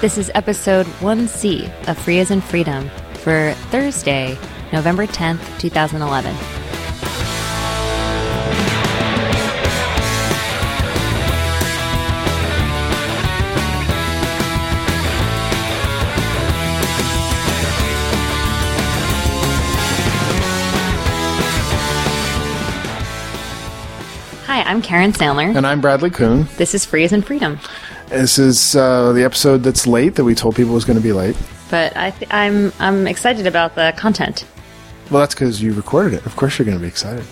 This is episode 1C of Free as in Freedom for Thursday, November 10th, 2011. Hi, I'm Karen Sandler. And I'm Bradley Kuhn. This is Free as in Freedom. This is uh, the episode that's late that we told people was going to be late. But I th- I'm I'm excited about the content. Well, that's because you recorded it. Of course, you're going to be excited.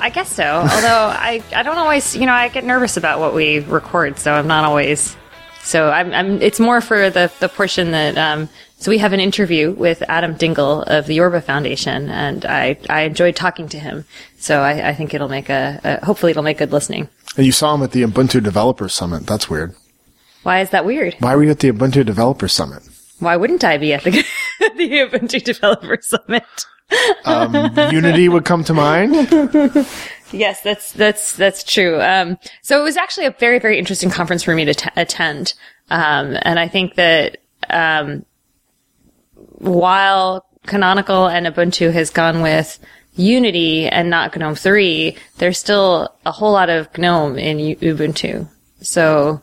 I guess so. Although I, I don't always, you know, I get nervous about what we record, so I'm not always. So I'm, I'm it's more for the the portion that. Um, so we have an interview with Adam Dingle of the Yorba Foundation, and I I enjoyed talking to him. So I, I think it'll make a, a hopefully it'll make good listening. And you saw him at the Ubuntu Developer Summit. That's weird. Why is that weird? Why were you at the Ubuntu Developer Summit? Why wouldn't I be at the the Ubuntu Developer Summit? Um, Unity would come to mind. Yes, that's that's that's true. Um, so it was actually a very very interesting conference for me to t- attend, um, and I think that um, while Canonical and Ubuntu has gone with Unity and not GNOME three, there's still a whole lot of GNOME in Ubuntu. So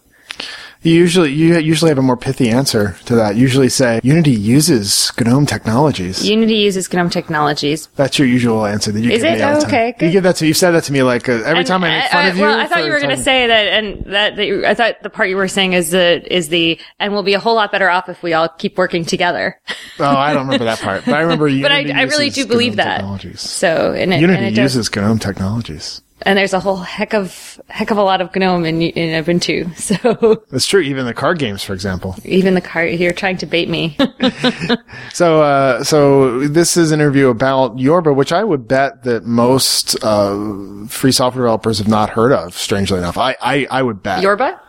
You usually you usually have a more pithy answer to that. You usually say Unity uses GNOME technologies. Unity uses GNOME technologies. That's your usual answer that you Is give it? me all Oh, the time. okay, good. You give that to you said that to me like uh, every And time I make fun of you. Well, I thought for you were going to say that, and that, that you, I thought the part you were saying is the is the, and we'll be a whole lot better off if we all keep working together. Oh, I don't remember that part, but I remember Unity. but I, I really uses do believe GNOME that. Technologies. So, and it, Unity and it does- uses GNOME technologies. And there's a whole heck of heck of a lot of GNOME in in Ubuntu. So That's true. Even the card games, for example. even the card, you're trying to bait me. So, uh, so this is an interview about Yorba, which I would bet that most uh, free software developers have not heard of. Strangely enough, I, I, I would bet. Yorba,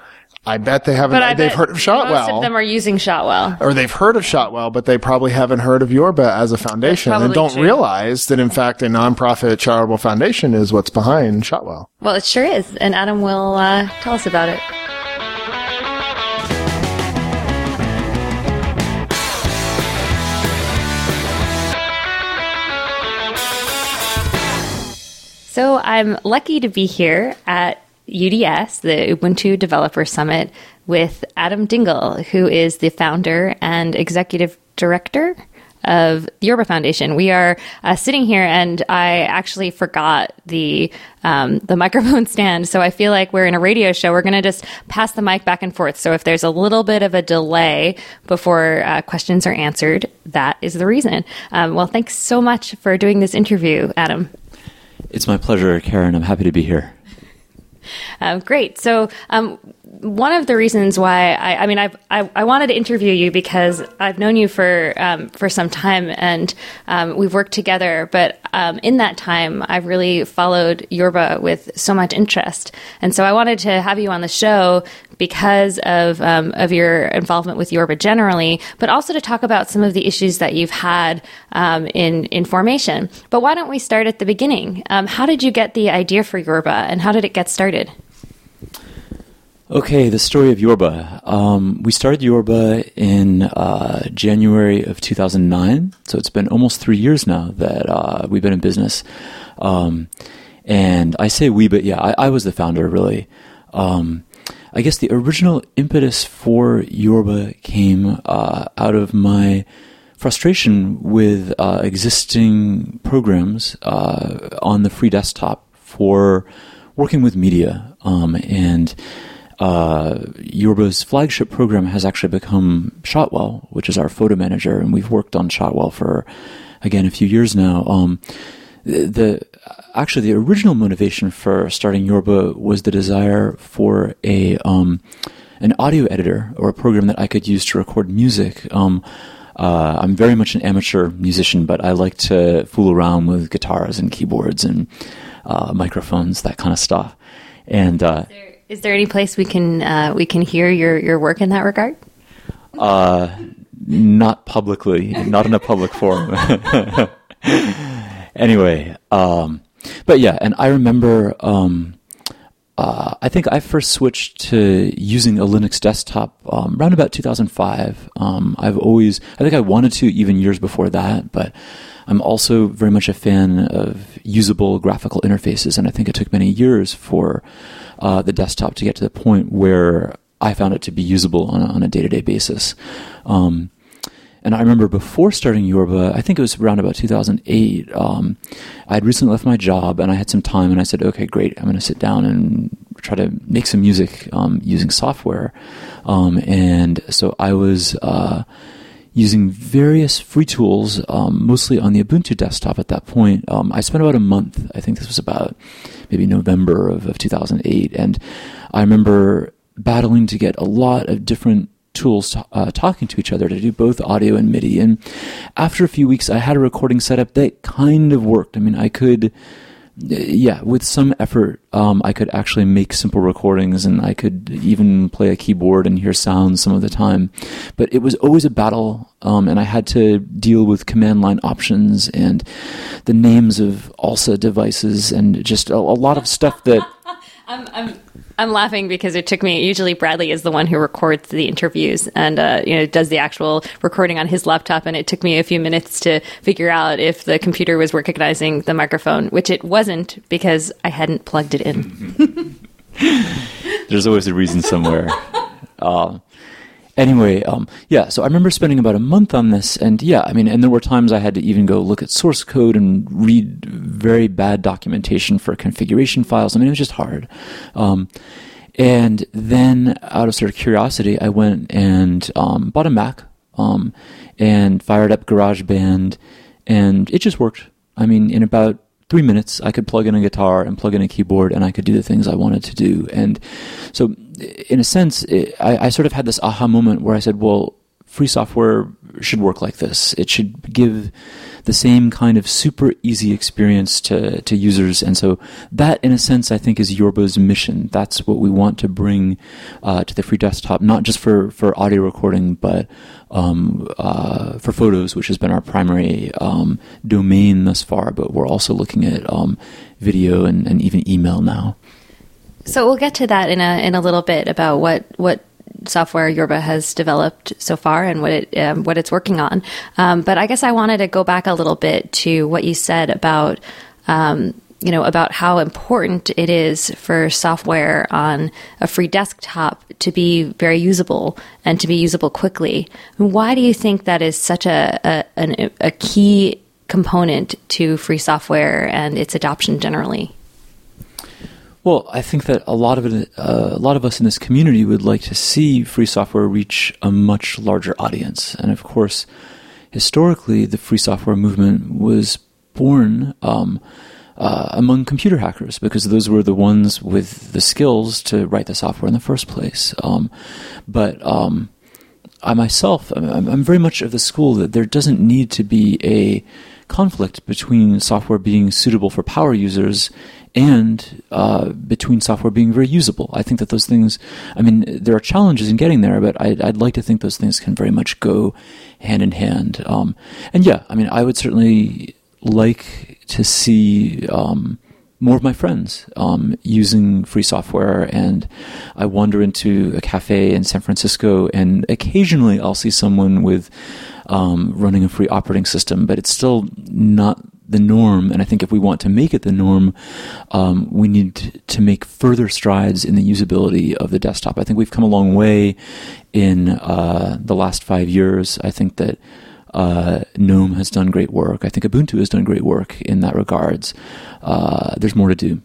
I bet they haven't. they've bet heard of Shotwell. Most of them are using Shotwell. or they've heard of Shotwell, but they probably haven't heard of Yorba as a foundation, and don't true. realize that in fact a nonprofit charitable foundation is what's behind Shotwell. Well, it sure is, and Adam will uh, tell us about it. So I'm lucky to be here at UDS, the Ubuntu Developer Summit, with Adam Dingle, who is the founder and executive director of the Yorba Foundation. We are uh, sitting here, and I actually forgot the um, the microphone stand, so I feel like we're in a radio show. We're going to just pass the mic back and forth. So if there's a little bit of a delay before uh, questions are answered, that is the reason. Um, well, thanks so much for doing this interview, Adam. It's my pleasure, Karen. I'm happy to be here. Um, great. So, um, one of the reasons why I, I mean, I've, I, I wanted to interview you because I've known you for um, for some time, and um, we've worked together. But um, in that time, I've really followed Yorba with so much interest, and so I wanted to have you on the show because of um, of your involvement with Yorba generally, but also to talk about some of the issues that you've had in in formation. But why don't we start at the beginning? How did you get the idea for Yorba, and how did it get started? Okay, the story of Yorba. Um, we started Yorba in uh, January of 2009, so it's been almost three years now that uh, we've been in business. Um, and I say we, but yeah, I, I was the founder, really. Um, I guess the original impetus for Yorba came uh, out of my frustration with uh, existing programs uh, on the free desktop for working with media. Um, and uh, Yorba's flagship program has actually become Shotwell, which is our photo manager, and we've worked on Shotwell for again a few years now. Um, the, actually the original motivation for starting Yorba was the desire for a um, an audio editor or a program that I could use to record music. Um, uh, I'm very much an amateur musician, but I like to fool around with guitars and keyboards and uh, microphones, that kind of stuff. And uh, Is there any place we can uh, we can hear your, your work in that regard? uh, not publicly, not in a public forum. anyway, um, but yeah, and I remember um, uh, I think I first switched to using a Linux desktop um, around about 2005. Um, I've always, I think I wanted to even years before that, but I'm also very much a fan of usable graphical interfaces, and I think it took many years for uh, the desktop to get to the point where I found it to be usable on a, day to day basis. Um, and I remember before starting Yorba, I think it was around about 2008. Um, I had recently left my job and I had some time, and I said, "Okay, great. I'm going to sit down and try to make some music um, using software." Um, and so I was uh, using various free tools, um, mostly on the Ubuntu desktop. At that point, um, I spent about a month. I think this was about maybe November of, of 2008, and I remember battling to get a lot of different tools uh, talking to each other to do both audio and MIDI. And after a few weeks, I had a recording setup that kind of worked. I mean, I could, yeah, with some effort, um, I could actually make simple recordings and I could even play a keyboard and hear sounds some of the time. But it was always a battle, um, and I had to deal with command line options and the names of ALSA devices and just a, a lot of stuff that. I'm, I'm I'm laughing because it took me. Usually, Bradley is the one who records the interviews and uh, you know does the actual recording on his laptop, and it took me a few minutes to figure out if the computer was recognizing the microphone, which it wasn't because I hadn't plugged it in. There's always a reason somewhere. Uh, Anyway, um, yeah, so I remember spending about a month on this, and yeah, I mean, and there were times I had to even go look at source code and read very bad documentation for configuration files. I mean, it was just hard. Um, and then, out of sort of curiosity, I went and um, bought a Mac um, and fired up GarageBand, and it just worked. I mean, in about three minutes, I could plug in a guitar and plug in a keyboard, and I could do the things I wanted to do. And so, in a sense, it, I, I sort of had this aha moment where I said, well, free software should work like this. It should give the same kind of super easy experience to, to users. And so that, in a sense, I think is Yorba's mission. That's what we want to bring uh, to the free desktop, not just for, for audio recording, but um, uh, for photos, which has been our primary um, domain thus far. But we're also looking at um, video and, and even email now. So we'll get to that in a in a little bit about what what software Yorba has developed so far and what it um, what it's working on. Um, but I guess I wanted to go back a little bit to what you said about. Um, you know about how important it is for software on a free desktop to be very usable and to be usable quickly. Why do you think that is such a a, an, a key component to free software and its adoption generally? Well, I think that a lot of it, uh, a lot of us in this community would like to see free software reach a much larger audience, and of course, historically, the free software movement was born um, uh, among computer hackers because those were the ones with the skills to write the software in the first place. Um, but um, I myself, I'm, I'm very much of the school that there doesn't need to be a conflict between software being suitable for power users and uh, between software being very usable. I think that those things, I mean, there are challenges in getting there, but I'd, I'd like to think those things can very much go hand in hand. Um, and yeah, I mean, I would certainly like to see um, more of my friends um, using free software. And I wander into a cafe in San Francisco, and occasionally I'll see someone with um, running a free operating system, but it's still not the norm. And I think if we want to make it the norm, um, we need to make further strides in the usability of the desktop. I think we've come a long way in uh, the last five years. I think that uh, GNOME has done great work. I think Ubuntu has done great work in that regards. Uh, there's more to do.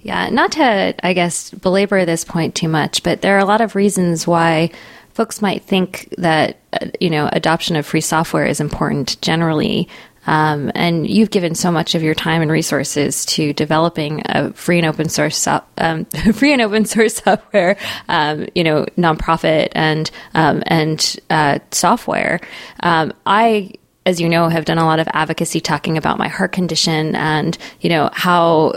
Yeah, not to, I guess, belabor this point too much, but there are a lot of reasons why folks might think that, uh, you know, adoption of free software is important generally. Um, and you've given so much of your time and resources to developing a free and open source, so- um, free and open source software, um, you know, nonprofit and um, and uh, software. Um, I as you know, have done a lot of advocacy talking about my heart condition and, you know, how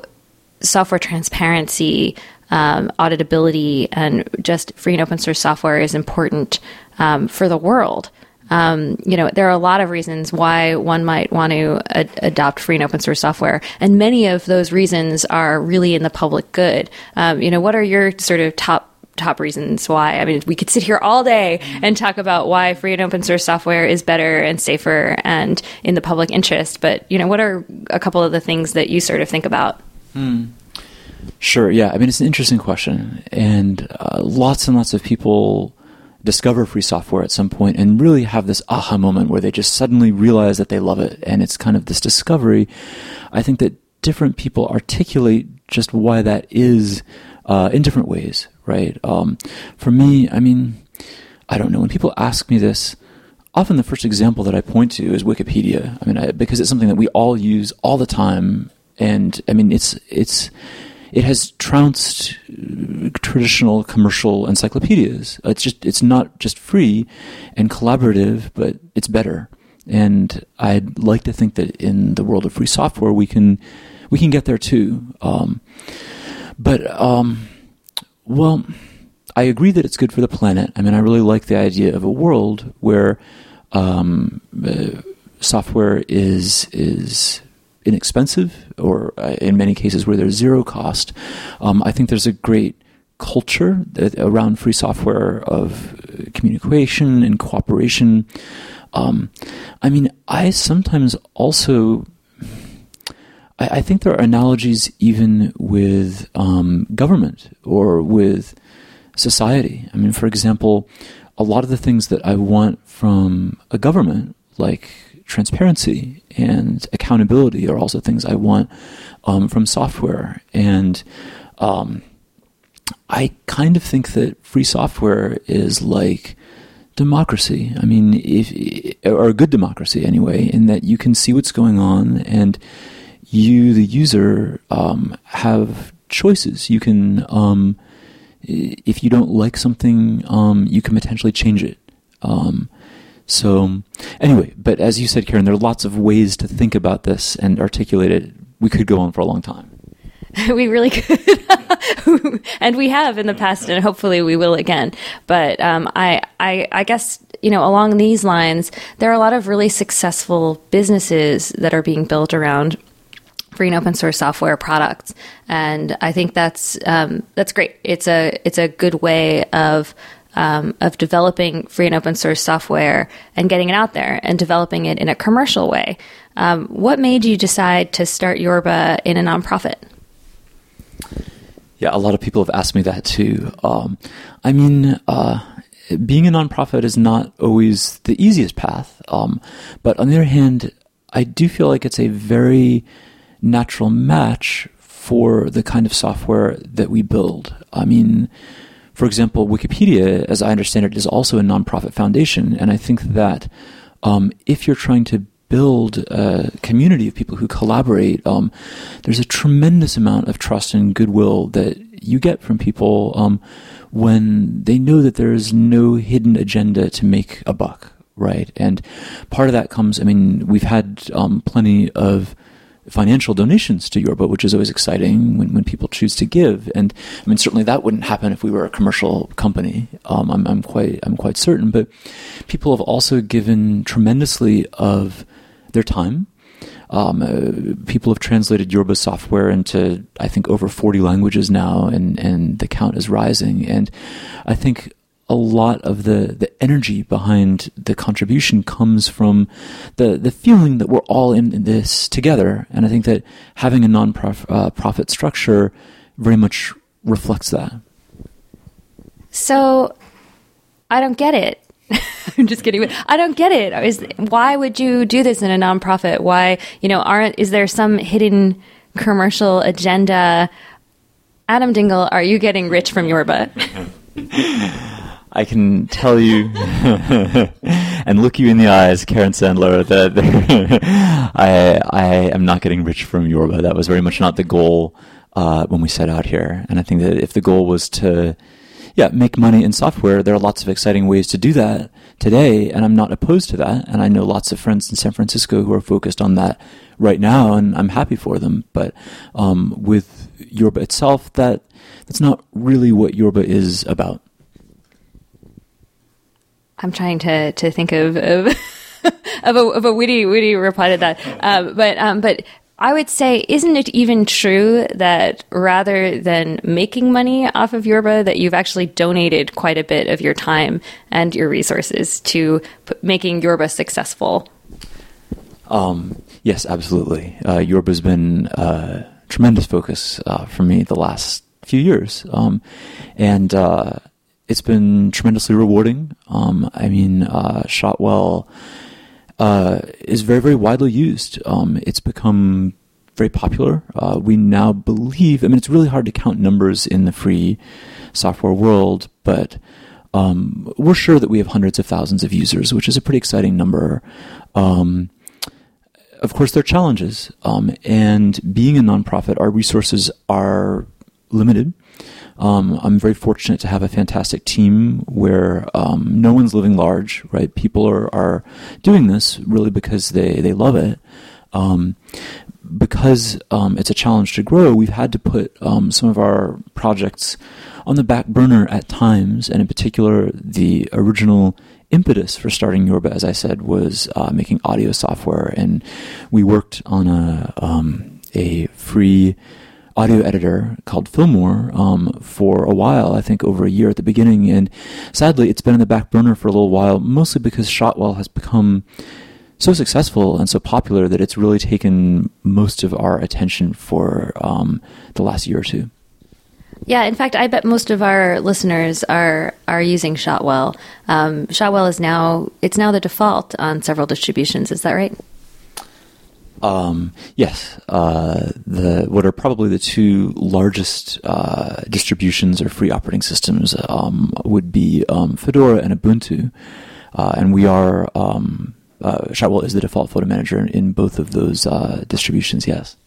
software transparency, um, auditability, and just free and open source software is important um, for the world. um, you know, there are a lot of reasons why one might want to ad- adopt free and open source software, and many of those reasons are really in the public good. Um, you know, what are your sort of top top reasons why. I mean, we could sit here all day and talk about why free and open source software is better and safer and in the public interest. But you know, what are a couple of the things that you sort of think about? Hmm. Sure. Yeah. I mean, it's an interesting question, and uh, lots and lots of people discover free software at some point and really have this aha moment where they just suddenly realize that they love it, and it's kind of this discovery. I think that different people articulate just why that is uh, in different ways, right? Um, for me, I mean, I don't know. When people ask me this, often the first example that I point to is Wikipedia. I mean, I, because it's something that we all use all the time, and I mean, it's it's it has trounced uh, traditional commercial encyclopedias. It's just it's not just free and collaborative, but it's better. And I'd like to think that in the world of free software, we can we can get there too. Um, but um, well, I agree that it's good for the planet. I mean, I really like the idea of a world where um, uh, software is is inexpensive, or uh, in many cases where there's zero cost. Um, I think there's a great culture around free software of uh, communication and cooperation. Um, I mean, I sometimes also. I, I think there are analogies even with um, government or with society. I mean, for example, a lot of the things that I want from a government, like transparency and accountability are also things I want um, from software. And um, I kind of think that free software is like democracy. I mean, if or a good democracy anyway, in that you can see what's going on and you, the user, um, have choices. You can, um, if you don't like something, um, you can potentially change it. Um, so, anyway, but as you said, Karen, there are lots of ways to think about this and articulate it. We could go on for a long time. we really could, and we have in the past, and hopefully we will again. But um, I, I, I guess you know, along these lines, there are a lot of really successful businesses that are being built around free and open source software products, and I think that's um, that's great. It's a it's a good way of um, of developing free and open source software and getting it out there and developing it in a commercial way. Um, what made you decide to start Yorba in a nonprofit? Yeah, a lot of people have asked me that too. Um, I mean, uh, being a nonprofit is not always the easiest path, um, but on the other hand, I do feel like it's a very natural match for the kind of software that we build. I mean, for example, Wikipedia, as I understand it, is also a nonprofit foundation, and I think that um, if you're trying to build a community of people who collaborate, um, there's a tremendous amount of trust and goodwill that you get from people um, when they know that there is no hidden agenda to make a buck, right? And part of that comes, I mean, we've had um, plenty of financial donations to Yorba, which is always exciting when, when people choose to give. And I mean, certainly that wouldn't happen if we were a commercial company. Um, I'm, I'm quite I'm quite certain. But people have also given tremendously of their time. Um, uh, people have translated Yorba software into I think over 40 languages now, and and the count is rising. And I think a lot of the, the energy behind the contribution comes from the, the feeling that we're all in this together. And I think that having a non-profit uh, structure very much reflects that. So I don't get it. I'm just kidding. I don't get it. Is why would you do this in a nonprofit? Why, you know, aren't is there some hidden commercial agenda? Adam Dingle, are you getting rich from your Yorba? I can tell you and look you in the eyes, Karen Sandler, that I I am not getting rich from Yorba. That was very much not the goal uh, when we set out here. And I think that if the goal was to yeah, make money in software. There are lots of exciting ways to do that today, and I'm not opposed to that. And I know lots of friends in San Francisco who are focused on that right now, and I'm happy for them. But um, with Yorba itself, that that's not really what Yorba is about. I'm trying to to think of of, of, a, of a witty witty reply to that. Um, but um, but I would say, isn't it even true that rather than making money off of Yorba, that you've actually donated quite a bit of your time and your resources to p- making Yorba successful? Um, yes, absolutely. Uh, Yorba's been a tremendous focus uh, for me the last few years, um, and uh, it's been tremendously rewarding. Um, I mean, uh, Shotwell uh, is very, very widely used. Um, it's become very popular. Uh, we now believe, I mean, it's really hard to count numbers in the free software world, but um, we're sure that we have hundreds of thousands of users, which is a pretty exciting number. Um, of course, there are challenges. Um, and being a nonprofit, our resources are limited. Um, I'm very fortunate to have a fantastic team where um, no one's living large, right? People are, are doing this really because they, they love it. Um, because um, it's a challenge to grow, we've had to put um, some of our projects on the back burner at times, and in particular, the original impetus for starting Yorba, as I said, was uh, making audio software, and we worked on a um, a free audio editor called Fillmore um, for a while, I think over a year at the beginning. And sadly, it's been in the back burner for a little while, mostly because Shotwell has become so successful and so popular that it's really taken most of our attention for um, the last year or two. Yeah, in fact, I bet most of our listeners are are using Shotwell. Um, Shotwell is now it's now the default on several distributions. Is that right? Um, yes, uh, the what are probably the two largest uh, distributions or free operating systems um, would be um, Fedora and Ubuntu, uh, and we are um, uh, Shotwell is the default photo manager in both of those uh, distributions. Yes.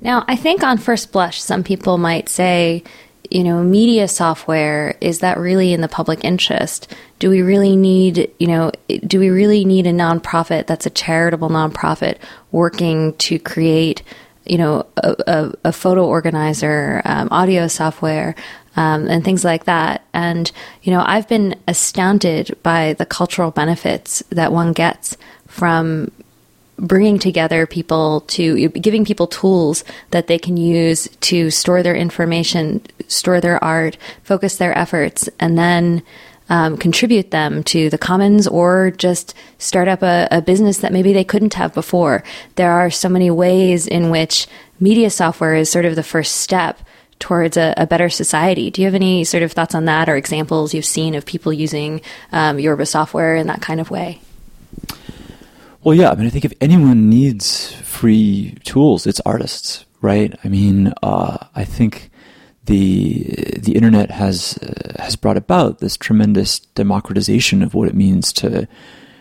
Now, I think on first blush, some people might say, you know, media software, is that really in the public interest? Do we really need, you know, do we really need a nonprofit that's a charitable nonprofit working to create, you know, a, a, a photo organizer, um, audio software, um, and things like that? And, you know, I've been astounded by the cultural benefits that one gets from bringing together people to giving people tools that they can use to store their information, store their art, focus their efforts, and then um, contribute them to the commons or just start up a, a business that maybe they couldn't have before. There are so many ways in which media software is sort of the first step towards a, a, better society. Do you have any sort of thoughts on that or examples you've seen of people using um, Yorba software in that kind of way? Well, yeah. I mean, I think if anyone needs free tools, it's artists, right? I mean, uh, I think the the internet has uh, has brought about this tremendous democratization of what it means to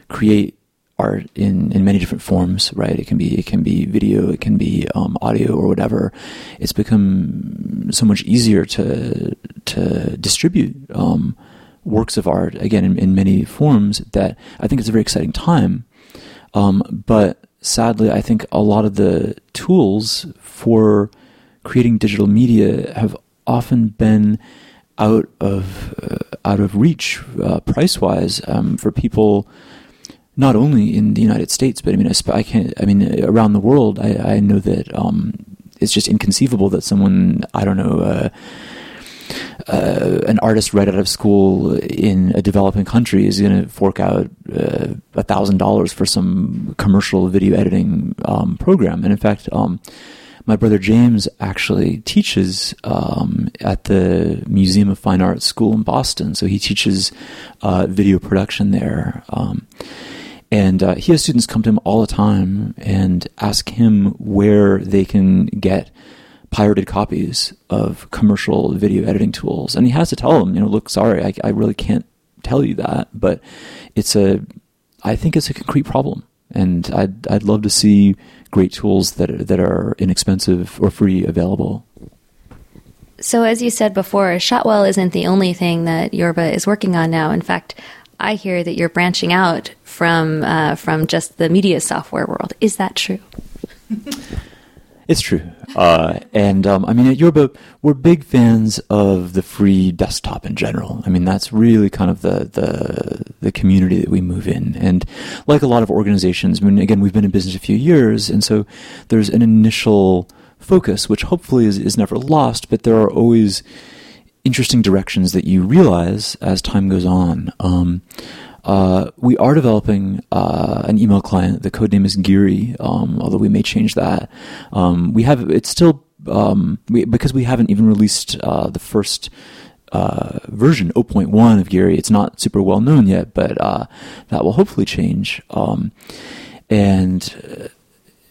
create art in, in many different forms, right? It can be it can be video, it can be um, audio or whatever. It's become so much easier to to distribute um, works of art again in, in many forms that I think it's a very exciting time. Um, but sadly, I think a lot of the tools for creating digital media have often been out of uh, out of reach uh, price wise um, for people not only in the United States, but I mean, I, I can't. I mean, around the world, I, I know that um, it's just inconceivable that someone I don't know. Uh, uh, an artist right out of school in a developing country is going to fork out uh, a thousand dollars for some commercial video editing um, program. And in fact, um, my brother James actually teaches um, at the Museum of Fine Arts School in Boston. So he teaches uh, video production there. Um, and uh, he has students come to him all the time and ask him where they can get pirated copies of commercial video editing tools. And he has to tell them, you know, look, sorry, I, I really can't tell you that, but it's a, I think it's a concrete problem. And I'd, I'd love to see great tools that are, that are inexpensive or free available. So, as you said before, Shotwell isn't the only thing that Yorba is working on now. In fact, I hear that you're branching out from uh, from just the media software world. Is that true? It's true. Uh, and um, I mean, at Yorba, we're big fans of the free desktop in general. I mean, that's really kind of the, the, the community that we move in. And like a lot of organizations, I mean, again, we've been in business a few years, and so there's an initial focus, which hopefully is, is never lost, but there are always interesting directions that you realize as time goes on. Um, uh, we are developing uh, an email client. The code name is Geary, um, although we may change that. Um, we have it's still um, we, because we haven't even released uh, the first uh, version 0.1 of Geary. It's not super well known yet, but uh, that will hopefully change. Um, and uh,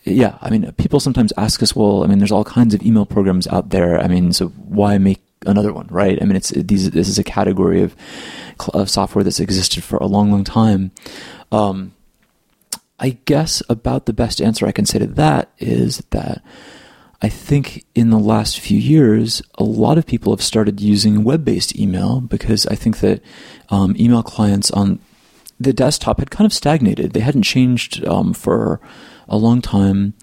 yeah, I mean, people sometimes ask us, well, I mean, there's all kinds of email programs out there. I mean, so why make another one, right? I mean, it's these. This is a category of, of software that's existed for a long, long time. Um, I guess about the best answer I can say to that is that I think in the last few years, a lot of people have started using web-based email because I think that um, email clients on the desktop had kind of stagnated. They hadn't changed um, for a long time.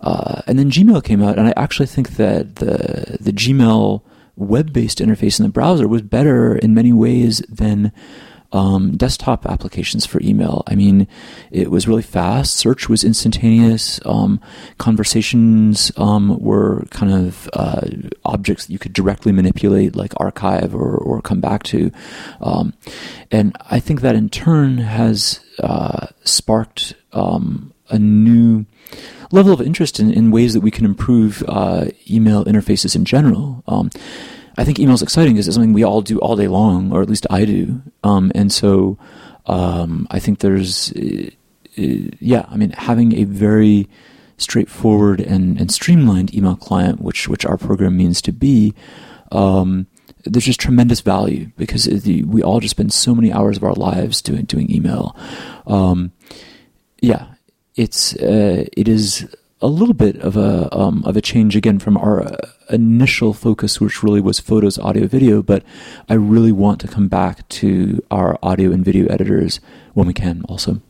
Uh, and then Gmail came out, and I actually think that the the Gmail web-based interface in the browser was better in many ways than um, desktop applications for email. I mean, it was really fast. Search was instantaneous. Um, conversations um, were kind of uh, objects that you could directly manipulate, like archive or, or come back to. Um, and I think that in turn has uh, sparked um, a new level of interest in, in ways that we can improve uh, email interfaces in general. Um, I think email is exciting because it's something we all do all day long, or at least I do. Um, and so um, I think there's, uh, uh, yeah, I mean, having a very straightforward and, and streamlined email client, which which our program means to be, um, there's just tremendous value because the, we all just spend so many hours of our lives doing doing email. Um, yeah, it's uh, it is a little bit of a um, of a change again from our uh, initial focus, which really was photos, audio, video. But I really want to come back to our audio and video editors when we can, also.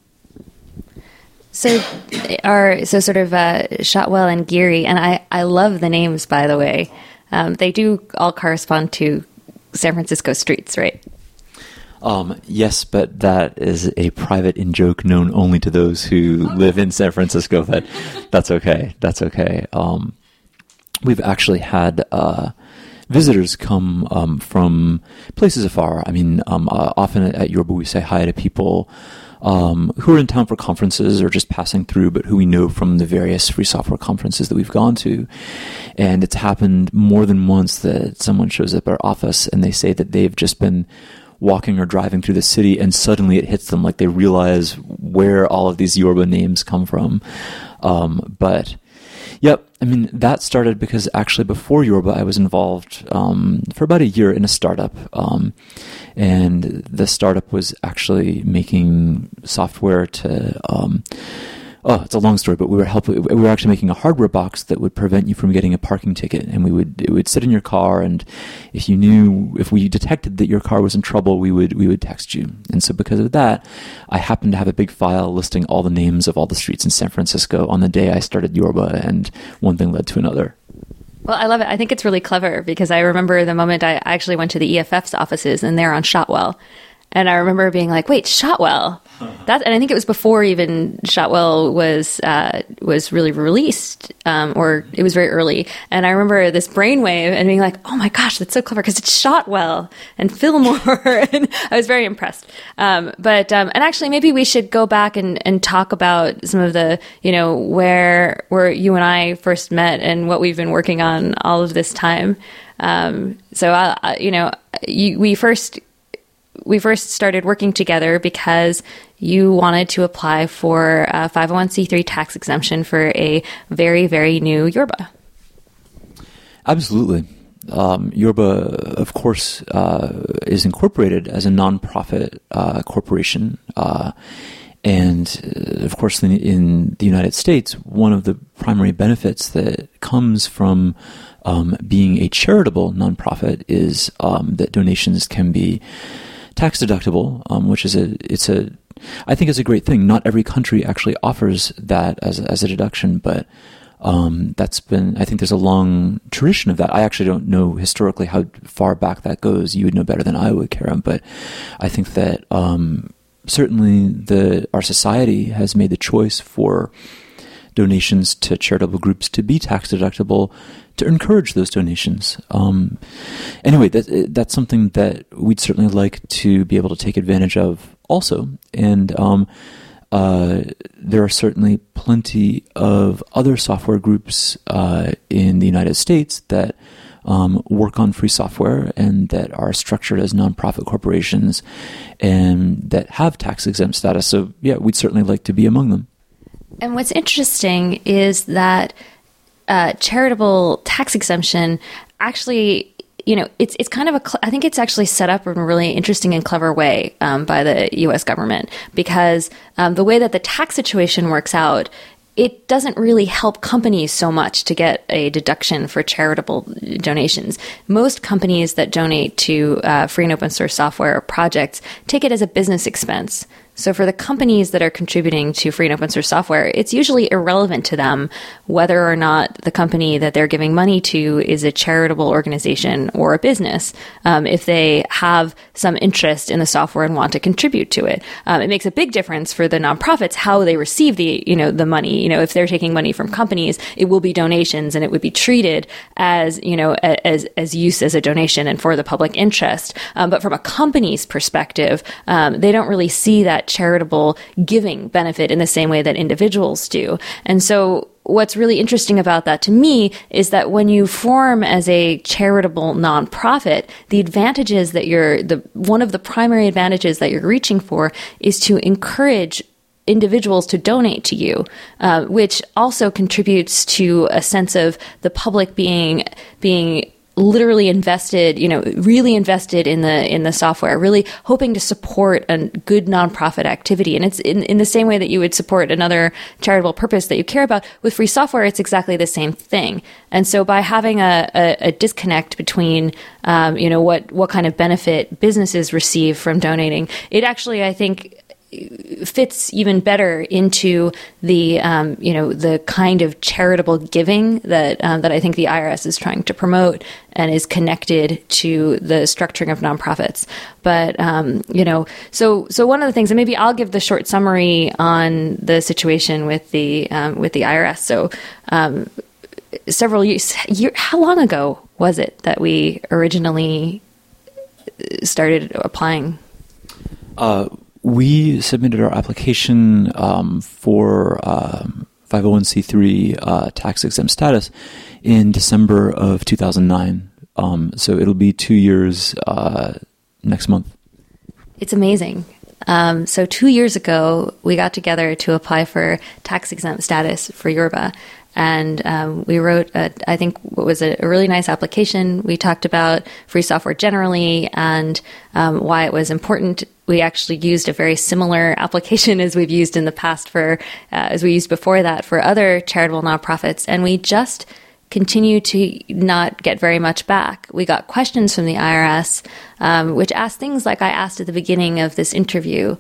So, our so sort of uh, Shotwell and Geary, and I I love the names by the way. Um, they do all correspond to San Francisco streets, right? Um, yes, but that is a private in joke known only to those who live in San Francisco. That that's okay. That's okay. Um, we've actually had uh, visitors come um, from places afar. I mean, um, uh, often at, at Yorba we say hi to people um, who are in town for conferences or just passing through, but who we know from the various free software conferences that we've gone to. And it's happened more than once that someone shows up at our office and they say that they've just been walking or driving through the city and suddenly it hits them like they realize where all of these Yorba names come from. Um, but Yep. I mean, that started because actually before Yorba, I was involved um, for about a year in a startup. Um, and the startup was actually making software to um, oh, it's a long story, but we were helping. We were actually making a hardware box that would prevent you from getting a parking ticket, and we would it would sit in your car, and if you knew if we detected that your car was in trouble, we would we would text you. And so because of that, I happened to have a big file listing all the names of all the streets in San Francisco on the day I started Yorba, and one thing led to another. Well, I love it. I think it's really clever because I remember the moment I actually went to the EFF's offices and they're on Shotwell. And I remember being like, wait, Shotwell. That, and I think it was before even Shotwell was uh, was really released, um, or it was very early. And I remember this brainwave and being like, "Oh my gosh, that's so clever!" Because it's Shotwell and Fillmore, and I was very impressed. Um, but um, and actually, maybe we should go back and, and talk about some of the you know where where you and I first met and what we've been working on all of this time. Um, so I, I, you know, you, we first we first started working together because you wanted to apply for a 501c3 tax exemption for a very, very new Yorba. Absolutely. Um, Yorba, of course, uh, is incorporated as a nonprofit uh, corporation. Uh, and uh, of course, in, the United States, one of the primary benefits that comes from um, being a charitable nonprofit is um, that donations can be tax deductible, um, which is a it's a I think it's a great thing. Not every country actually offers that as as a deduction, but um, that's been, I think there's a long tradition of that. I actually don't know historically how far back that goes. You would know better than I would, Kara, but I think that um, certainly the our society has made the choice for donations to charitable groups to be tax deductible to encourage those donations. Um, anyway, that, that's something that we'd certainly like to be able to take advantage of also. And um, uh, there are certainly plenty of other software groups uh, in the United States that um, work on free software and that are structured as nonprofit corporations and that have tax exempt status. So, yeah, we'd certainly like to be among them. And what's interesting is that uh, charitable tax exemption actually you know, it's it's kind of a. Cl- I think it's actually set up in a really interesting and clever way um, by the U.S. government because um, the way that the tax situation works out it doesn't really help companies so much to get a deduction for charitable donations. Most companies that donate to uh, free and open source software projects take it as a business expense. So for the companies that are contributing to free and open source software, it's usually irrelevant to them whether or not the company that they're giving money to is a charitable organization or a business. Um, if they have some interest in the software and want to contribute to it, um, it makes a big difference for the nonprofits how they receive the you know the money. You know, if they're taking money from companies, it will be donations and it would be treated as you know as as use as a donation and for the public interest. Um, but from a company's perspective, um, they don't really see that charitable giving benefit in the same way that individuals do. And so what's really interesting about that to me is that when you form as a charitable nonprofit, the advantages that you're the one of the primary advantages that you're reaching for is to encourage individuals to donate to you, uh, which also contributes to a sense of the public being being literally invested, you know, really invested in the in the software, really hoping to support a good nonprofit activity. And it's in, in the same way that you would support another charitable purpose that you care about. With free software, it's exactly the same thing. And so by having a, a, a disconnect between, um, you know, what what kind of benefit businesses receive from donating, it actually, I think, fits even better into the um, you know the kind of charitable giving that um, that I think the IRS is trying to promote and is connected to the structuring of nonprofits. But um, you know, so so one of the things, and maybe I'll give the short summary on the situation with the um, with the IRS. So um, several years, year, how long ago was it that we originally started applying? Uh, we submitted our application um, for um, 501c3 uh, tax exempt status in December of 2009. Um, so it'll be two years uh, next month. It's amazing. Um, so two years ago, we got together to apply for tax exempt status for Yorba, and um, we wrote, a, I think, what was a, really nice application. We talked about free software generally and um, why it was important. We actually used a very similar application as we've used in the past for, uh, as we used before that for other charitable nonprofits, and we just continue to not get very much back. We got questions from the IRS, um, which asked things like I asked at the beginning of this interview,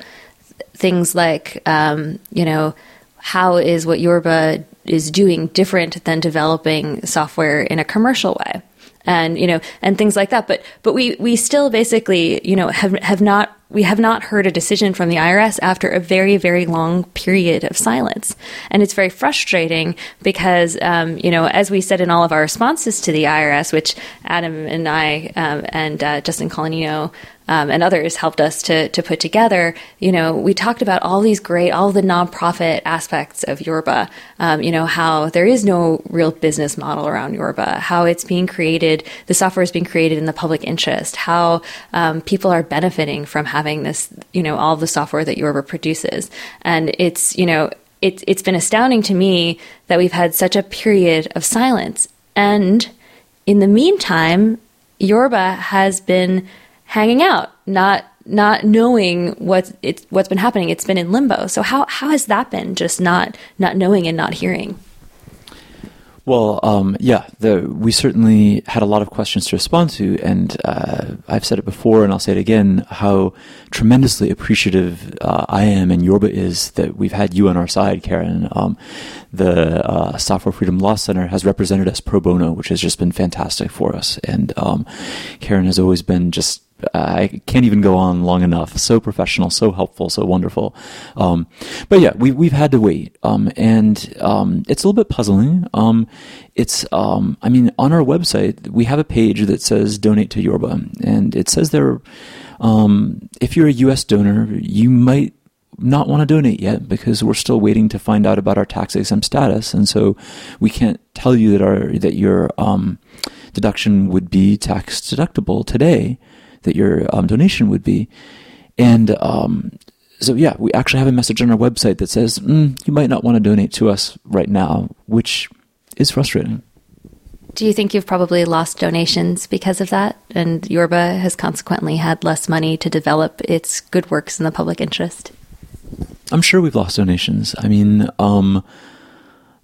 things like, um, you know, how is what Yorba is doing different than developing software in a commercial way? And, you know, and things like that. But, but we, we still basically, you know, have, have not we have not heard a decision from the IRS after a very, very long period of silence. And it's very frustrating because, um, you know, as we said in all of our responses to the IRS, which Adam and I um, and uh, Justin Colannino um, and others helped us to to put together. You know, we talked about all these great, all the nonprofit aspects of Yorba. Um, you know, how there is no real business model around Yorba, how it's being created, the software is being created in the public interest, how um, people are benefiting from having this, you know, all the software that Yorba produces, and it's you know. It's, it's been astounding to me that we've had such a period of silence. And in the meantime, Yorba has been hanging out, not not knowing what's it's what's been happening. It's been in limbo. So how how has that been? Just not not knowing and not hearing. Well, um, yeah, the, we certainly had a lot of questions to respond to, and uh, I've said it before, and I'll say it again: how tremendously appreciative uh, I am and Yorba is that we've had you on our side, Karen. Um, the uh, Software Freedom Law Center has represented us pro bono, which has just been fantastic for us, and um, Karen has always been just I can't even go on long enough. So professional, so helpful, so wonderful. Um, but yeah, we, we've had to wait. Um, and, um, it's a little bit puzzling. Um, it's, um, I mean, on our website, we have a page that says donate to Yorba. And it says there, um, if you're a U.S. donor, you might not want to donate yet because we're still waiting to find out about our tax exempt status. And so we can't tell you that our, that your, deduction would be tax deductible today that your um, donation would be. And um, so, yeah, we actually have a message on our website that says mm, you might not want to donate to us right now, which is frustrating. Do you think you've probably lost donations because of that? And Yorba has consequently had less money to develop its good works in the public interest? I'm sure we've lost donations. I mean, um,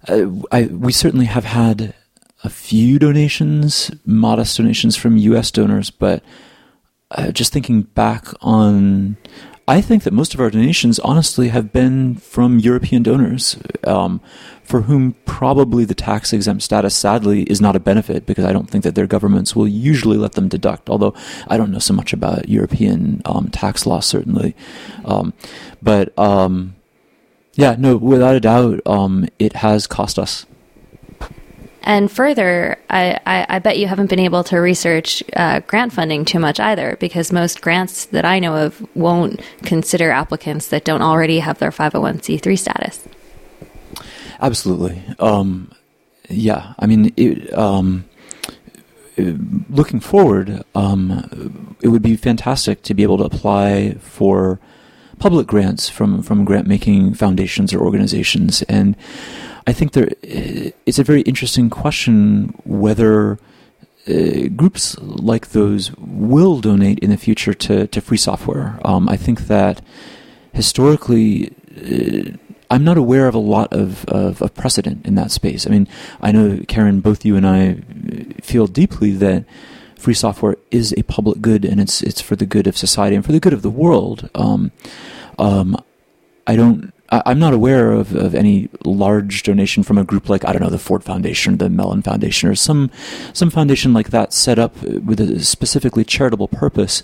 I, I, we certainly have had a few donations, modest donations from U.S. donors, but uh, just thinking back on, I think that most of our donations honestly have been from European donors, um, for whom probably the tax exempt status sadly is not a benefit because I don't think that their governments will usually let them deduct, although I don't know so much about European um, tax law, certainly. Um, but um, yeah, no, without a doubt, um, it has cost us. And further, I, I, I, bet you haven't been able to research uh, grant funding too much either, because most grants that I know of won't consider applicants that don't already have their 501c3 status. Absolutely. Um, yeah. I mean, it, um, looking forward, um, it would be fantastic to be able to apply for public grants from, from grant making foundations or organizations. And I think there it's a very interesting question whether uh, groups like those will donate in the future to, to free software. Um, I think that historically, uh, I'm not aware of a lot of, of, of, precedent in that space. I mean, I know, Karen, both you and I feel deeply that free software is a public good and it's, it's for the good of society and for the good of the world. Um, um, I don't I'm not aware of, of any large donation from a group like I don't know the Ford Foundation, the Mellon Foundation, or some some foundation like that set up with a specifically charitable purpose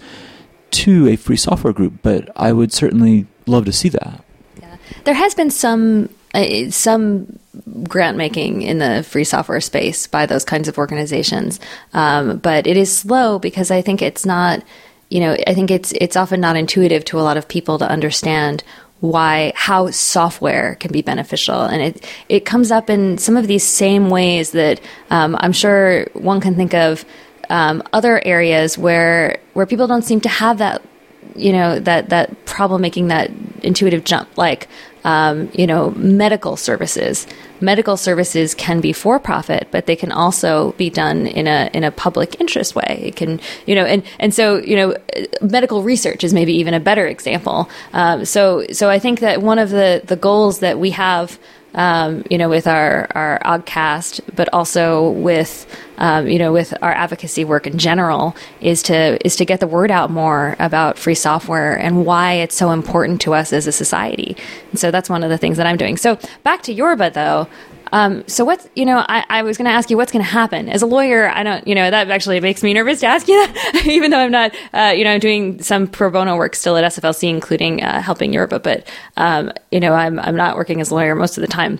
to a free software group. But I would certainly love to see that. Yeah. There has been some uh, some grant making in the free software space by those kinds of organizations, um, but it is slow because I think it's not. You know, I think it's it's often not intuitive to a lot of people to understand why how software can be beneficial. And it it comes up in some of these same ways that um, I'm sure one can think of um, other areas where where people don't seem to have that you know that that problem making that intuitive jump. Like um, you know medical services. Medical services can be for profit but they can also be done in a in a public interest way. It can you know and and so you know medical research is maybe even a better example. Um, so so I think that one of the the goals that we have um, you know, with our our Oggcast, but also with um, you know with our advocacy work in general, is to is to get the word out more about free software and why it's so important to us as a society. And so that's one of the things that I'm doing. So back to Yorba though. Um, so what's you know I, I was going to ask you what's going to happen as a lawyer I don't you know that actually makes me nervous to ask you that even though I'm not uh, you know I'm doing some pro bono work still at SFLC including uh, helping Yorba but um, you know I'm I'm not working as a lawyer most of the time.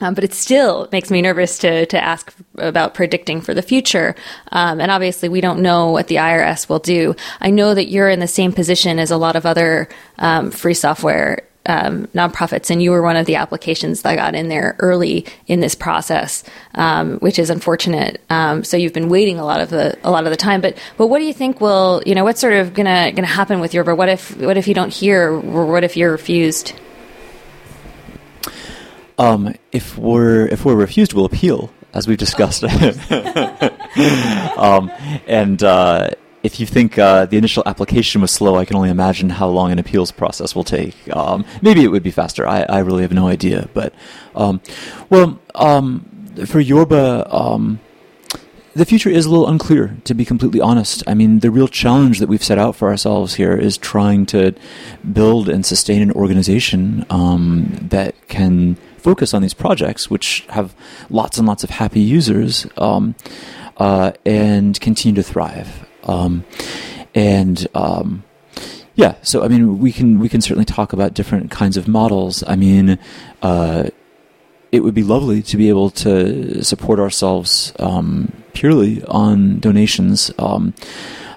Um, but it still makes me nervous to to ask about predicting for the future. Um, and obviously, we don't know what the IRS will do. I know that you're in the same position as a lot of other um, free software um, nonprofits, and you were one of the applications that got in there early in this process, um, which is unfortunate. Um, so you've been waiting a lot of the a lot of the time. But but what do you think will you know what's sort of gonna gonna happen with Yorba? What if what if you don't hear, or what if you're refused? Um, if we're if we're refused, we'll appeal, as we've discussed. um, and uh, if you think uh, the initial application was slow, I can only imagine how long an appeals process will take. Um, maybe it would be faster. I, I, really have no idea. But, um, well, um, for Yorba, um, the future is a little unclear, to be completely honest. I mean, the real challenge that we've set out for ourselves here is trying to build and sustain an organization um, that can focus on these projects, which have lots and lots of happy users, um, uh, and continue to thrive. Um, and um, yeah, so I mean, we can we can certainly talk about different kinds of models. I mean, uh, it would be lovely to be able to support ourselves um, purely on donations. Um,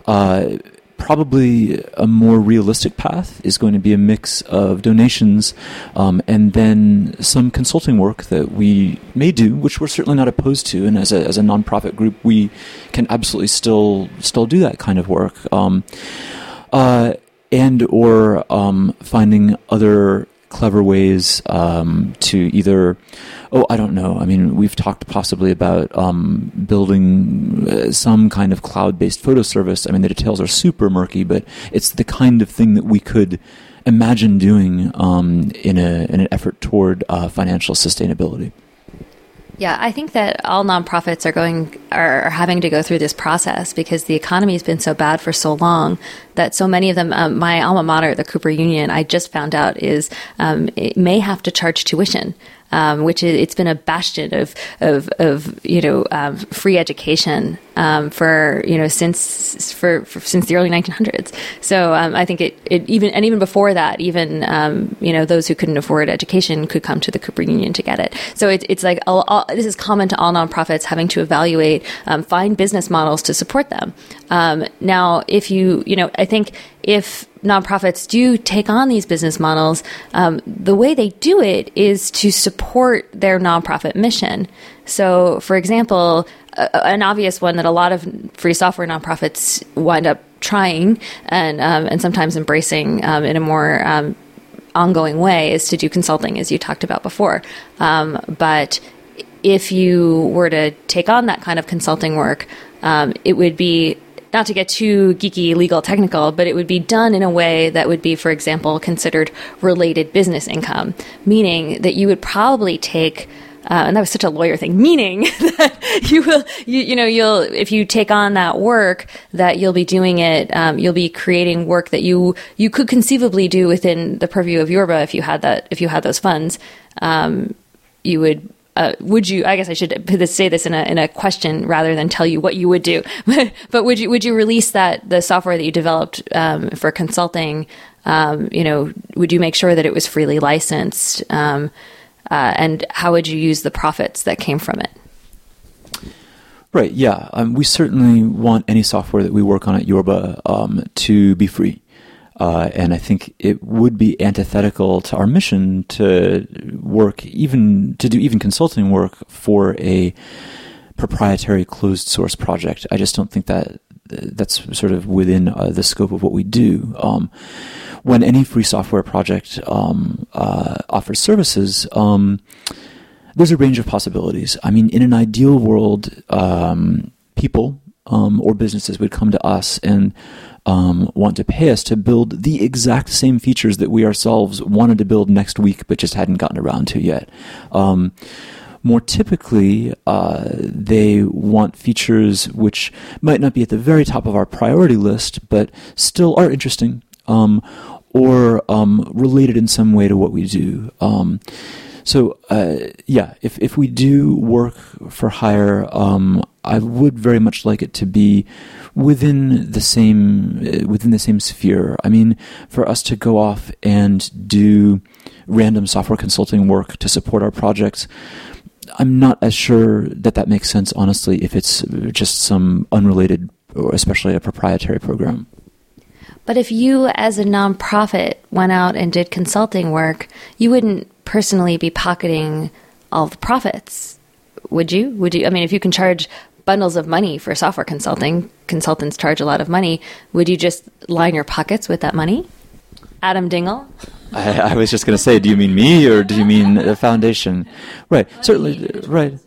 uh, probably a more realistic path is going to be a mix of donations um, and then some consulting work that we may do, which we're certainly not opposed to. And as a, as a nonprofit group, we can absolutely still still do that kind of work. Um, uh, and or um, finding other clever ways um, to either oh i don't know. I mean we've talked possibly about um, building uh, some kind of cloud-based photo service. I mean the details are super murky but it's the kind of thing that we could imagine doing um, in, a, in an effort toward uh, financial sustainability yeah, I think that all nonprofits are going are having to go through this process because the economy has been so bad for so long that so many of them. Um, my alma mater, the Cooper Union, I just found out is um, it may have to charge tuition um, which it's been a bastion of of, of you know um, free education um, for you know since for, for, since the early 1900s. So um, I think it, it even and even before that, even um, you know those who couldn't afford education could come to the Cooper Union to get it. So it, it's like all, all, this is common to all nonprofits having to evaluate, um, find business models to support them. now, if you you know, I think if nonprofits do take on these business models, um, the way they do it is to support their nonprofit mission. So, for example, a, an obvious one that a lot of free software nonprofits wind up trying and um, and sometimes embracing um, in a more um, ongoing way is to do consulting, as you talked about before. Um, but if you were to take on that kind of consulting work, um, it would be not to get too geeky, legal, technical, but it would be done in a way that would be, for example, considered related business income, meaning that you would probably take. Uh, and that was such a lawyer thing, meaning that you will, you, you know, you'll, if you take on that work, that you'll be doing it, um, you'll be creating work that you, you could conceivably do within the purview of Yorba if you had that, if you had those funds. Um, you would uh, would you? I guess I should say this in a in a question rather than tell you what you would do. but would you would you release that the software that you developed um, for consulting? Um, you know, would you make sure that it was freely licensed? Uh, and how would you use the profits that came from it? Right. Yeah. Um, we certainly want any software that we work on at Yorba um, to be free. Uh, and I think it would be antithetical to our mission to work even to do even consulting work for a proprietary closed source project. I just don't think that that's sort of within uh, the scope of what we do. Um, when any free software project um, uh, offers services, um, there's a range of possibilities. I mean, in an ideal world, um, people um, or businesses would come to us and um, want to pay us to build the exact same features that we ourselves wanted to build next week, but just hadn't gotten around to yet. More typically, uh, they want features which might not be at the very top of our priority list, but still are interesting um, or um, related in some way to what we do. Um, so uh, yeah, if if we do work for hire, um, I would very much like it to be within the same uh, within the same sphere. I mean, for us to go off and do random software consulting work to support our projects. I'm not as sure that that makes sense, honestly, if it's just some unrelated, or especially a proprietary program. But if you, as a nonprofit, went out and did consulting work, you wouldn't personally be pocketing all the profits, would you? Would you? I mean, if you can charge bundles of money for software consulting, consultants charge a lot of money. Would you just line your pockets with that money? Adam Dingle? I, I was just going to say, do you mean me or do you mean the foundation? Right, certainly, right,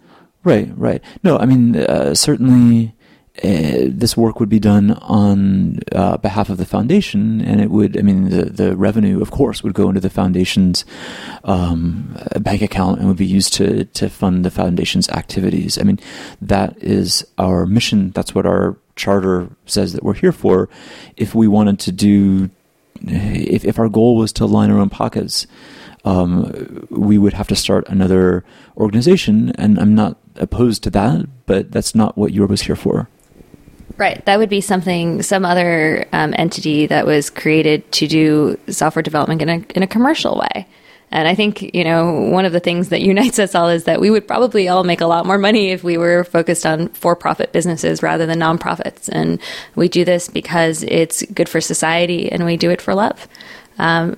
right, right. No, I mean, uh, certainly uh, this work would be done on uh, behalf of the foundation, and it would, I mean, the, the revenue, of course, would go into the foundation's um, bank account and would be used to, to fund the foundation's activities. I mean, that is our mission. That's what our charter says that we're here for. If we wanted to do, if, if our goal was to line our own pockets, um, we would have to start another organization, and I'm not opposed to that, but that's not what Yorba's here for. Right. That would be something, some other um, entity that was created to do software development in a, in a commercial way. And I think, you know, one of the things that unites us all is that we would probably all make a lot more money if we were focused on for profit businesses rather than nonprofits. And we do this because it's good for society and we do it for love. Um,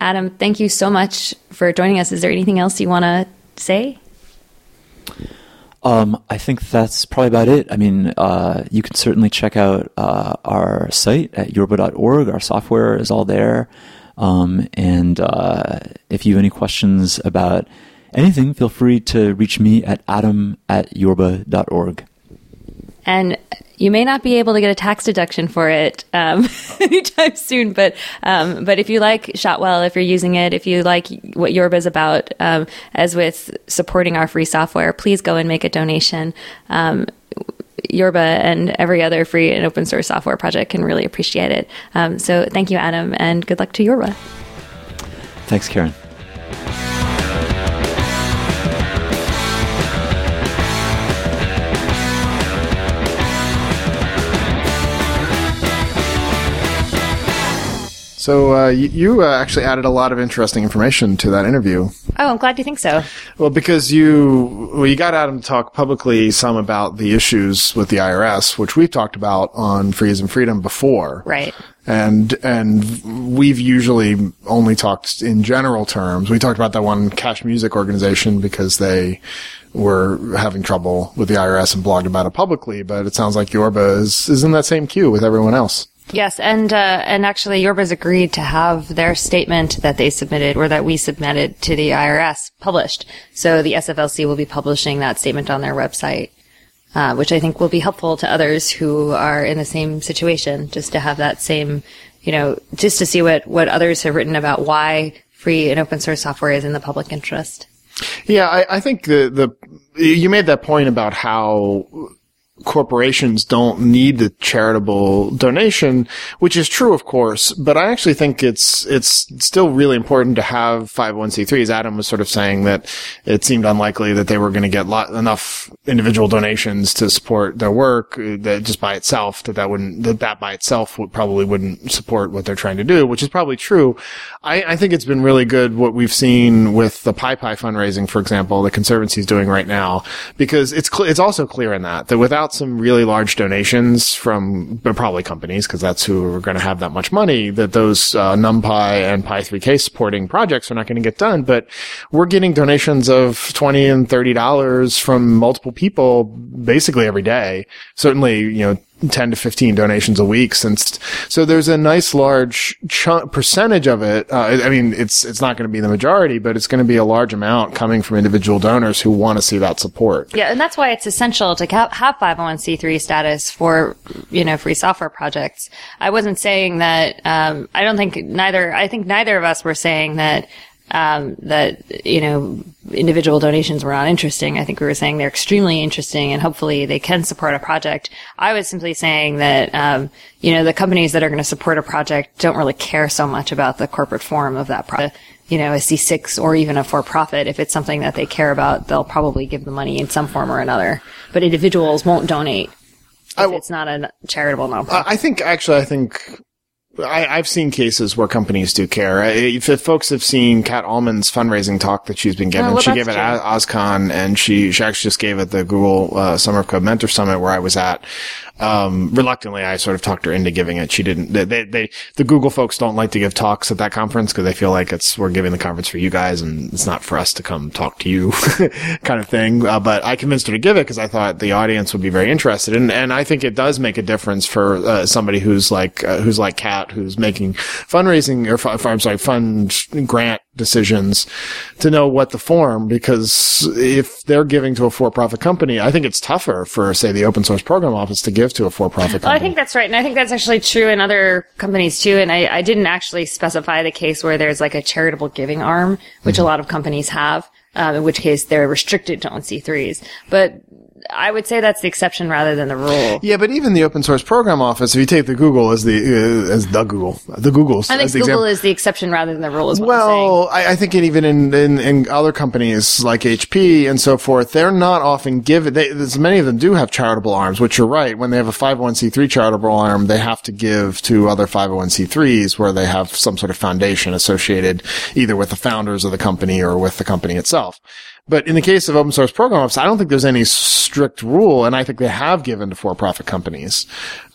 Adam, thank you so much for joining us. Is there anything else you want to say? Um, I think that's probably about it. I mean, uh, you can certainly check out uh, our site at yorba.org. Our software is all there. Um, and uh, if you have any questions about anything, feel free to reach me at adam at yorba.org. And you may not be able to get a tax deduction for it um, anytime soon, but um, but if you like Shotwell, if you're using it, if you like what Yorba is about, um, as with supporting our free software, please go and make a donation. Yorba and every other free and open source software project can really appreciate it. Um, so thank you, Adam, and good luck to Yorba. Thanks, Karen. So uh, you, you uh, actually added a lot of interesting information to that interview. Oh, I'm glad you think so. Well, because you well, you got Adam to talk publicly some about the issues with the IRS, which we've talked about on Free as in Freedom before. Right. And and we've usually only talked in general terms. We talked about that one Cash Music organization because they were having trouble with the IRS and blogged about it publicly. But it sounds like Yorba is, is in that same queue with everyone else. Yes, and uh, and actually, Yorba's agreed to have their statement that they submitted or that we submitted to the IRS published. So the SFLC will be publishing that statement on their website, uh, which I think will be helpful to others who are in the same situation, just to have that same, you know, just to see what what others have written about why free and open source software is in the public interest. Yeah, I, I think the the you made that point about how corporations don't need the charitable donation, which is true, of course, but I actually think it's, it's still really important to have 501c3s. Adam was sort of saying that it seemed unlikely that they were going to get lot, enough individual donations to support their work uh, that just by itself, that that wouldn't, that that by itself would probably wouldn't support what they're trying to do, which is probably true. I, I think it's been really good what we've seen with the PyPy fundraising, for example, the Conservancy is doing right now, because it's, cl- it's also clear in that, that without some really large donations from probably companies, because that's who are going to have that much money, that those uh, NumPy and Py3K supporting projects are not going to get done. But we're getting donations of twenty and thirty dollars from multiple people basically every day. Certainly, you know, 10 to 15 donations a week since so there's a nice large chunk percentage of it uh, i mean it's it's not going to be the majority but it's going to be a large amount coming from individual donors who want to see that support. Yeah and that's why it's essential to have 501c3 status for you know free software projects. I wasn't saying that um, i don't think neither i think neither of us were saying that um, that you know individual donations were not interesting. I think we were saying they're extremely interesting, and hopefully they can support a project. I was simply saying that um, you know the companies that are going to support a project don't really care so much about the corporate form of that project. You know, a C6 or even a for-profit, if it's something that they care about, they'll probably give the money in some form or another. But individuals won't donate if it's not a charitable nonprofit. I think actually, I think I, have seen cases where companies do care. If, if, folks have seen Cat Allman's fundraising talk that she's been giving, oh, well, she gave it at OSCON and she, she actually just gave it the Google uh, Summer of Code Mentor Summit where I was at. Um, reluctantly, I sort of talked her into giving it. She didn't, they, they, the Google folks don't like to give talks at that conference because they feel like it's, we're giving the conference for you guys and it's not for us to come talk to you kind of thing. Uh, but I convinced her to give it because I thought the audience would be very interested. And, and I think it does make a difference for uh, somebody who's like, uh, who's like Cat, who's making fundraising or, I'm sorry, fund grant decisions to know what the form because if they're giving to a for-profit company, I think it's tougher for, say, the open source program office to give to a for-profit company. Well, I think that's right. And I think that's actually true in other companies too. And I, I didn't actually specify the case where there's like a charitable giving arm, which mm-hmm. a lot of companies have. Um, in which case they're restricted to onc 3s But I would say that's the exception rather than the rule. Yeah, but even the open source program office, if you take the Google as the uh, as the Google, the Google's, I think Google example. is the exception rather than the rule. Is well, I, I, think even in, in, in other companies like HP and so forth, they're not often given. They, many of them do have charitable arms, which you're right. When they have a 501c3 charitable arm, they have to give to other 501c3s where they have some sort of foundation associated either with the founders of the company or with the company itself. But in the case of open source programs, I don't think there's any strict rule, and I think they have given to for-profit companies.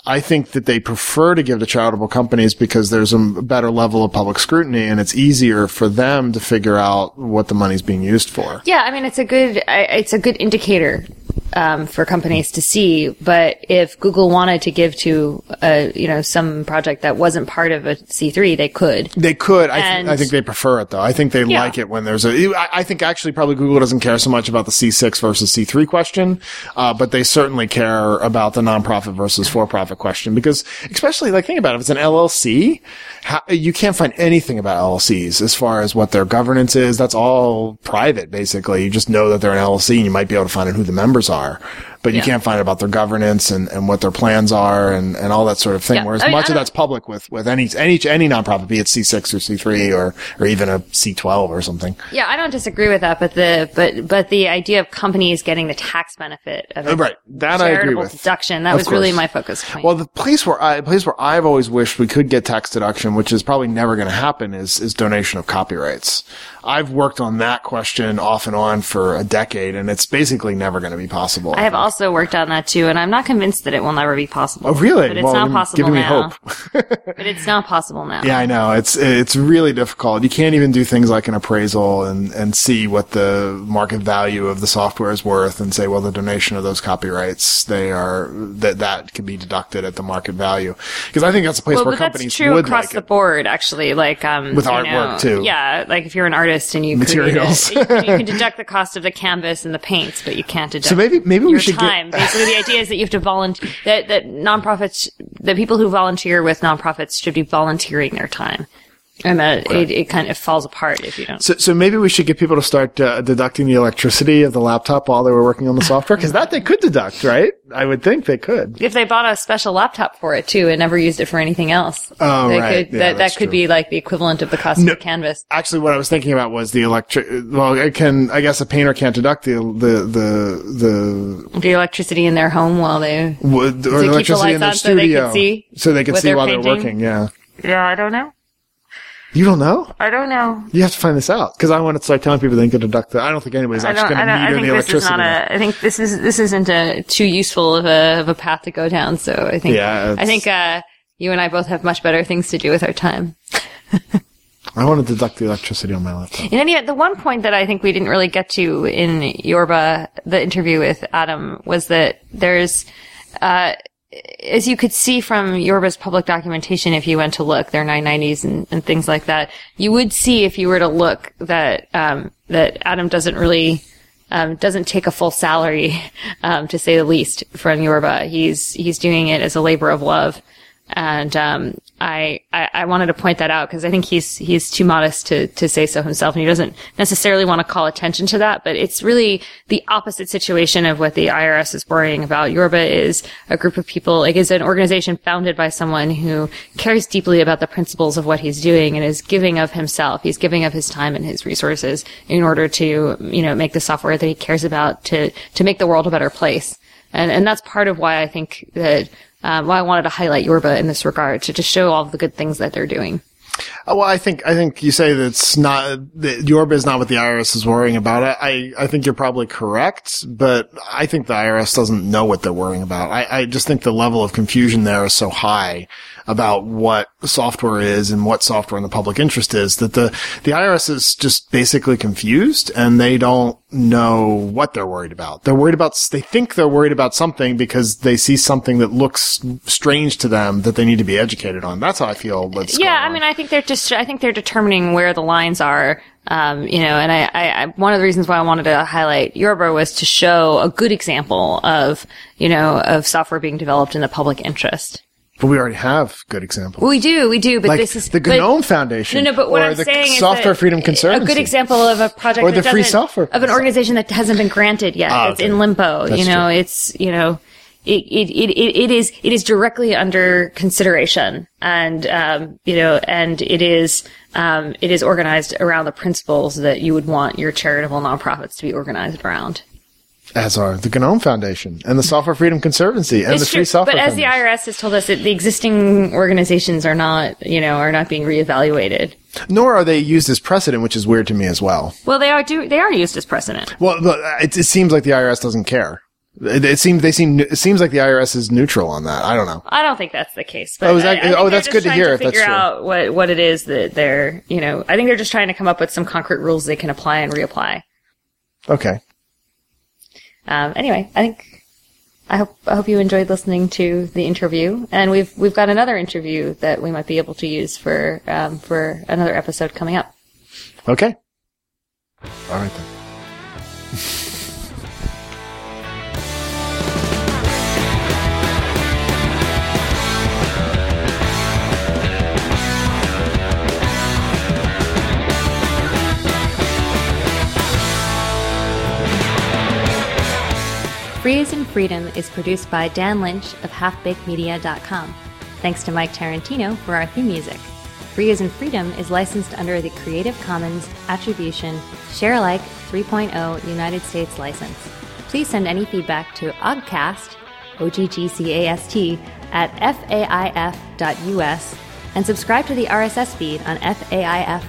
I think that they prefer to give to charitable companies because there's a better level of public scrutiny and it's easier for them to figure out what the money's being used for. Yeah, I mean, it's a good, it's a good indicator um, for companies to see. But if Google wanted to give to a, you know some project that wasn't part of a C3, they could. They could. I, th- I think they prefer it though. I think they yeah. like it when there's a. I, I think actually probably Google doesn't care so much about the C6 versus C3 question, uh, but they certainly care about the nonprofit versus for-profit question because especially like think about it, if it's an LLC, how, you can't find anything about LLCs as far as what their governance is. That's all private basically. You just know that they're an LLC and you might be able to find out who the members are but you yeah. can't find out about their governance and, and what their plans are and, and all that sort of thing. Yeah. Whereas I mean, much of that's public with, with any, any, any nonprofit, be it C6 or C3 or, or even a C12 or something. Yeah, I don't disagree with that, but the, but, but the idea of companies getting the tax benefit of a right. That I agree with. deduction, that of was course. really my focus point. Well, the place where I, place where I've always wished we could get tax deduction, which is probably never going to happen is, is donation of copyrights. I've worked on that question off and on for a decade and it's basically never going to be possible. I have also worked on that too, and I'm not convinced that it will never be possible. Oh, really? But it's well, not possible now. Me hope. but it's not possible now. Yeah, I know. It's it's really difficult. You can't even do things like an appraisal and and see what the market value of the software is worth, and say, well, the donation of those copyrights, they are that that can be deducted at the market value. Because I think that's a place well, where companies that's true would across like the board, actually. Like um, with artwork know, too. Yeah, like if you're an artist and you materials, you, you, can deduct the cost of the canvas and the paints, but you can't deduct. So maybe maybe we should time. Basically, the idea is that you have to volunteer. That that nonprofits, the people who volunteer with nonprofits, should be volunteering their time and that it, it kind of falls apart if you don't. So, so maybe we should get people to start uh, deducting the electricity of the laptop while they were working on the software, because that they could deduct, right? I would think they could. If they bought a special laptop for it too and never used it for anything else, oh they right, could, yeah, that that could true. be like the equivalent of the cost no, of the canvas. Actually, what I was thinking about was the electric. Well, it can. I guess a painter can't deduct the the the the, the electricity in their home while they would, or the electricity in their studio, so they could see, so they could see while painting. they're working. Yeah. Yeah, I don't know. You don't know? I don't know. You have to find this out because I want to start telling people they can deduct the. I don't think anybody's actually going to meter the electricity. A, I think this is this isn't a too useful of a of a path to go down. So I think yeah, I think uh, you and I both have much better things to do with our time. I want to deduct the electricity on my laptop. In any the one point that I think we didn't really get to in Yorba, the interview with Adam, was that there's. Uh, as you could see from Yorba's public documentation, if you went to look, their 990s and, and things like that, you would see if you were to look that um, that Adam doesn't really um, doesn't take a full salary, um, to say the least, from Yorba. He's he's doing it as a labor of love, and um, I, I, I wanted to point that out because I think he's he's too modest to to say so himself, and he doesn't necessarily want to call attention to that. But it's really the opposite situation of what the IRS is worrying about. Yorba is a group of people, like is an organization founded by someone who cares deeply about the principles of what he's doing and is giving of himself. He's giving of his time and his resources in order to you know make the software that he cares about to to make the world a better place. And and that's part of why I think that um, why I wanted to highlight Yorba in this regard to just show all the good things that they're doing. Uh, well, I think I think you say that's not that Yorba is not what the IRS is worrying about. I I think you're probably correct, but I think the IRS doesn't know what they're worrying about. I, I just think the level of confusion there is so high about what software is and what software in the public interest is that the, the IRS is just basically confused and they don't know what they're worried about. They're worried about, they think they're worried about something because they see something that looks strange to them that they need to be educated on. That's how I feel. yeah, I mean, I think they're just, I think they're determining where the lines are Um, you know, and I, I, I, one of the reasons why I wanted to highlight Yorba was to show a good example of, you know, of software being developed in the public interest. But we already have good examples. We do, we do, but like this is the but- Foundation. No, no, but what or I'm the saying Software Freedom Conservancy. a good example of a project Or that the Free Software of an organization that hasn't been granted yet. Ah, it's okay. in limbo. That's you know, true. it's you know, it, it it it is it is directly under consideration, and um, you know, and it is um, it is organized around the principles that you would want your charitable nonprofits to be organized around. As are the GNOME Foundation and the Software Freedom Conservancy and It's the Free true, Software but as the IRS has told us, that the existing organizations are not, you know, are not being reevaluated. Nor are they used as precedent, which is weird to me as well. Well, they are do they are used as precedent. Well, it, it seems like the IRS doesn't care. It, it seems they seem. It seems like the IRS is neutral on that. I don't know. I don't think that's the case. But Oh, that- I- I oh, that's good to hear if that's figure true. out what what it is that they're, you know, I think they're just trying to come up with some concrete rules they can apply and reapply. Okay. Um, anyway, I think I hope I hope you enjoyed listening to the interview, and we've we've got another interview that we might be able to use for um, for another episode coming up. Okay. All right then. Free as in Freedom is produced by Dan Lynch of HalfBakedMedia.com. Thanks to Mike Tarantino for our theme music. Free as in Freedom is licensed under the Creative Commons Attribution Share Alike 3.0 United States license. Please send any feedback to oggcast, O-G-G-C-A-S-T, at faif.us and subscribe to the RSS feed on faif.us.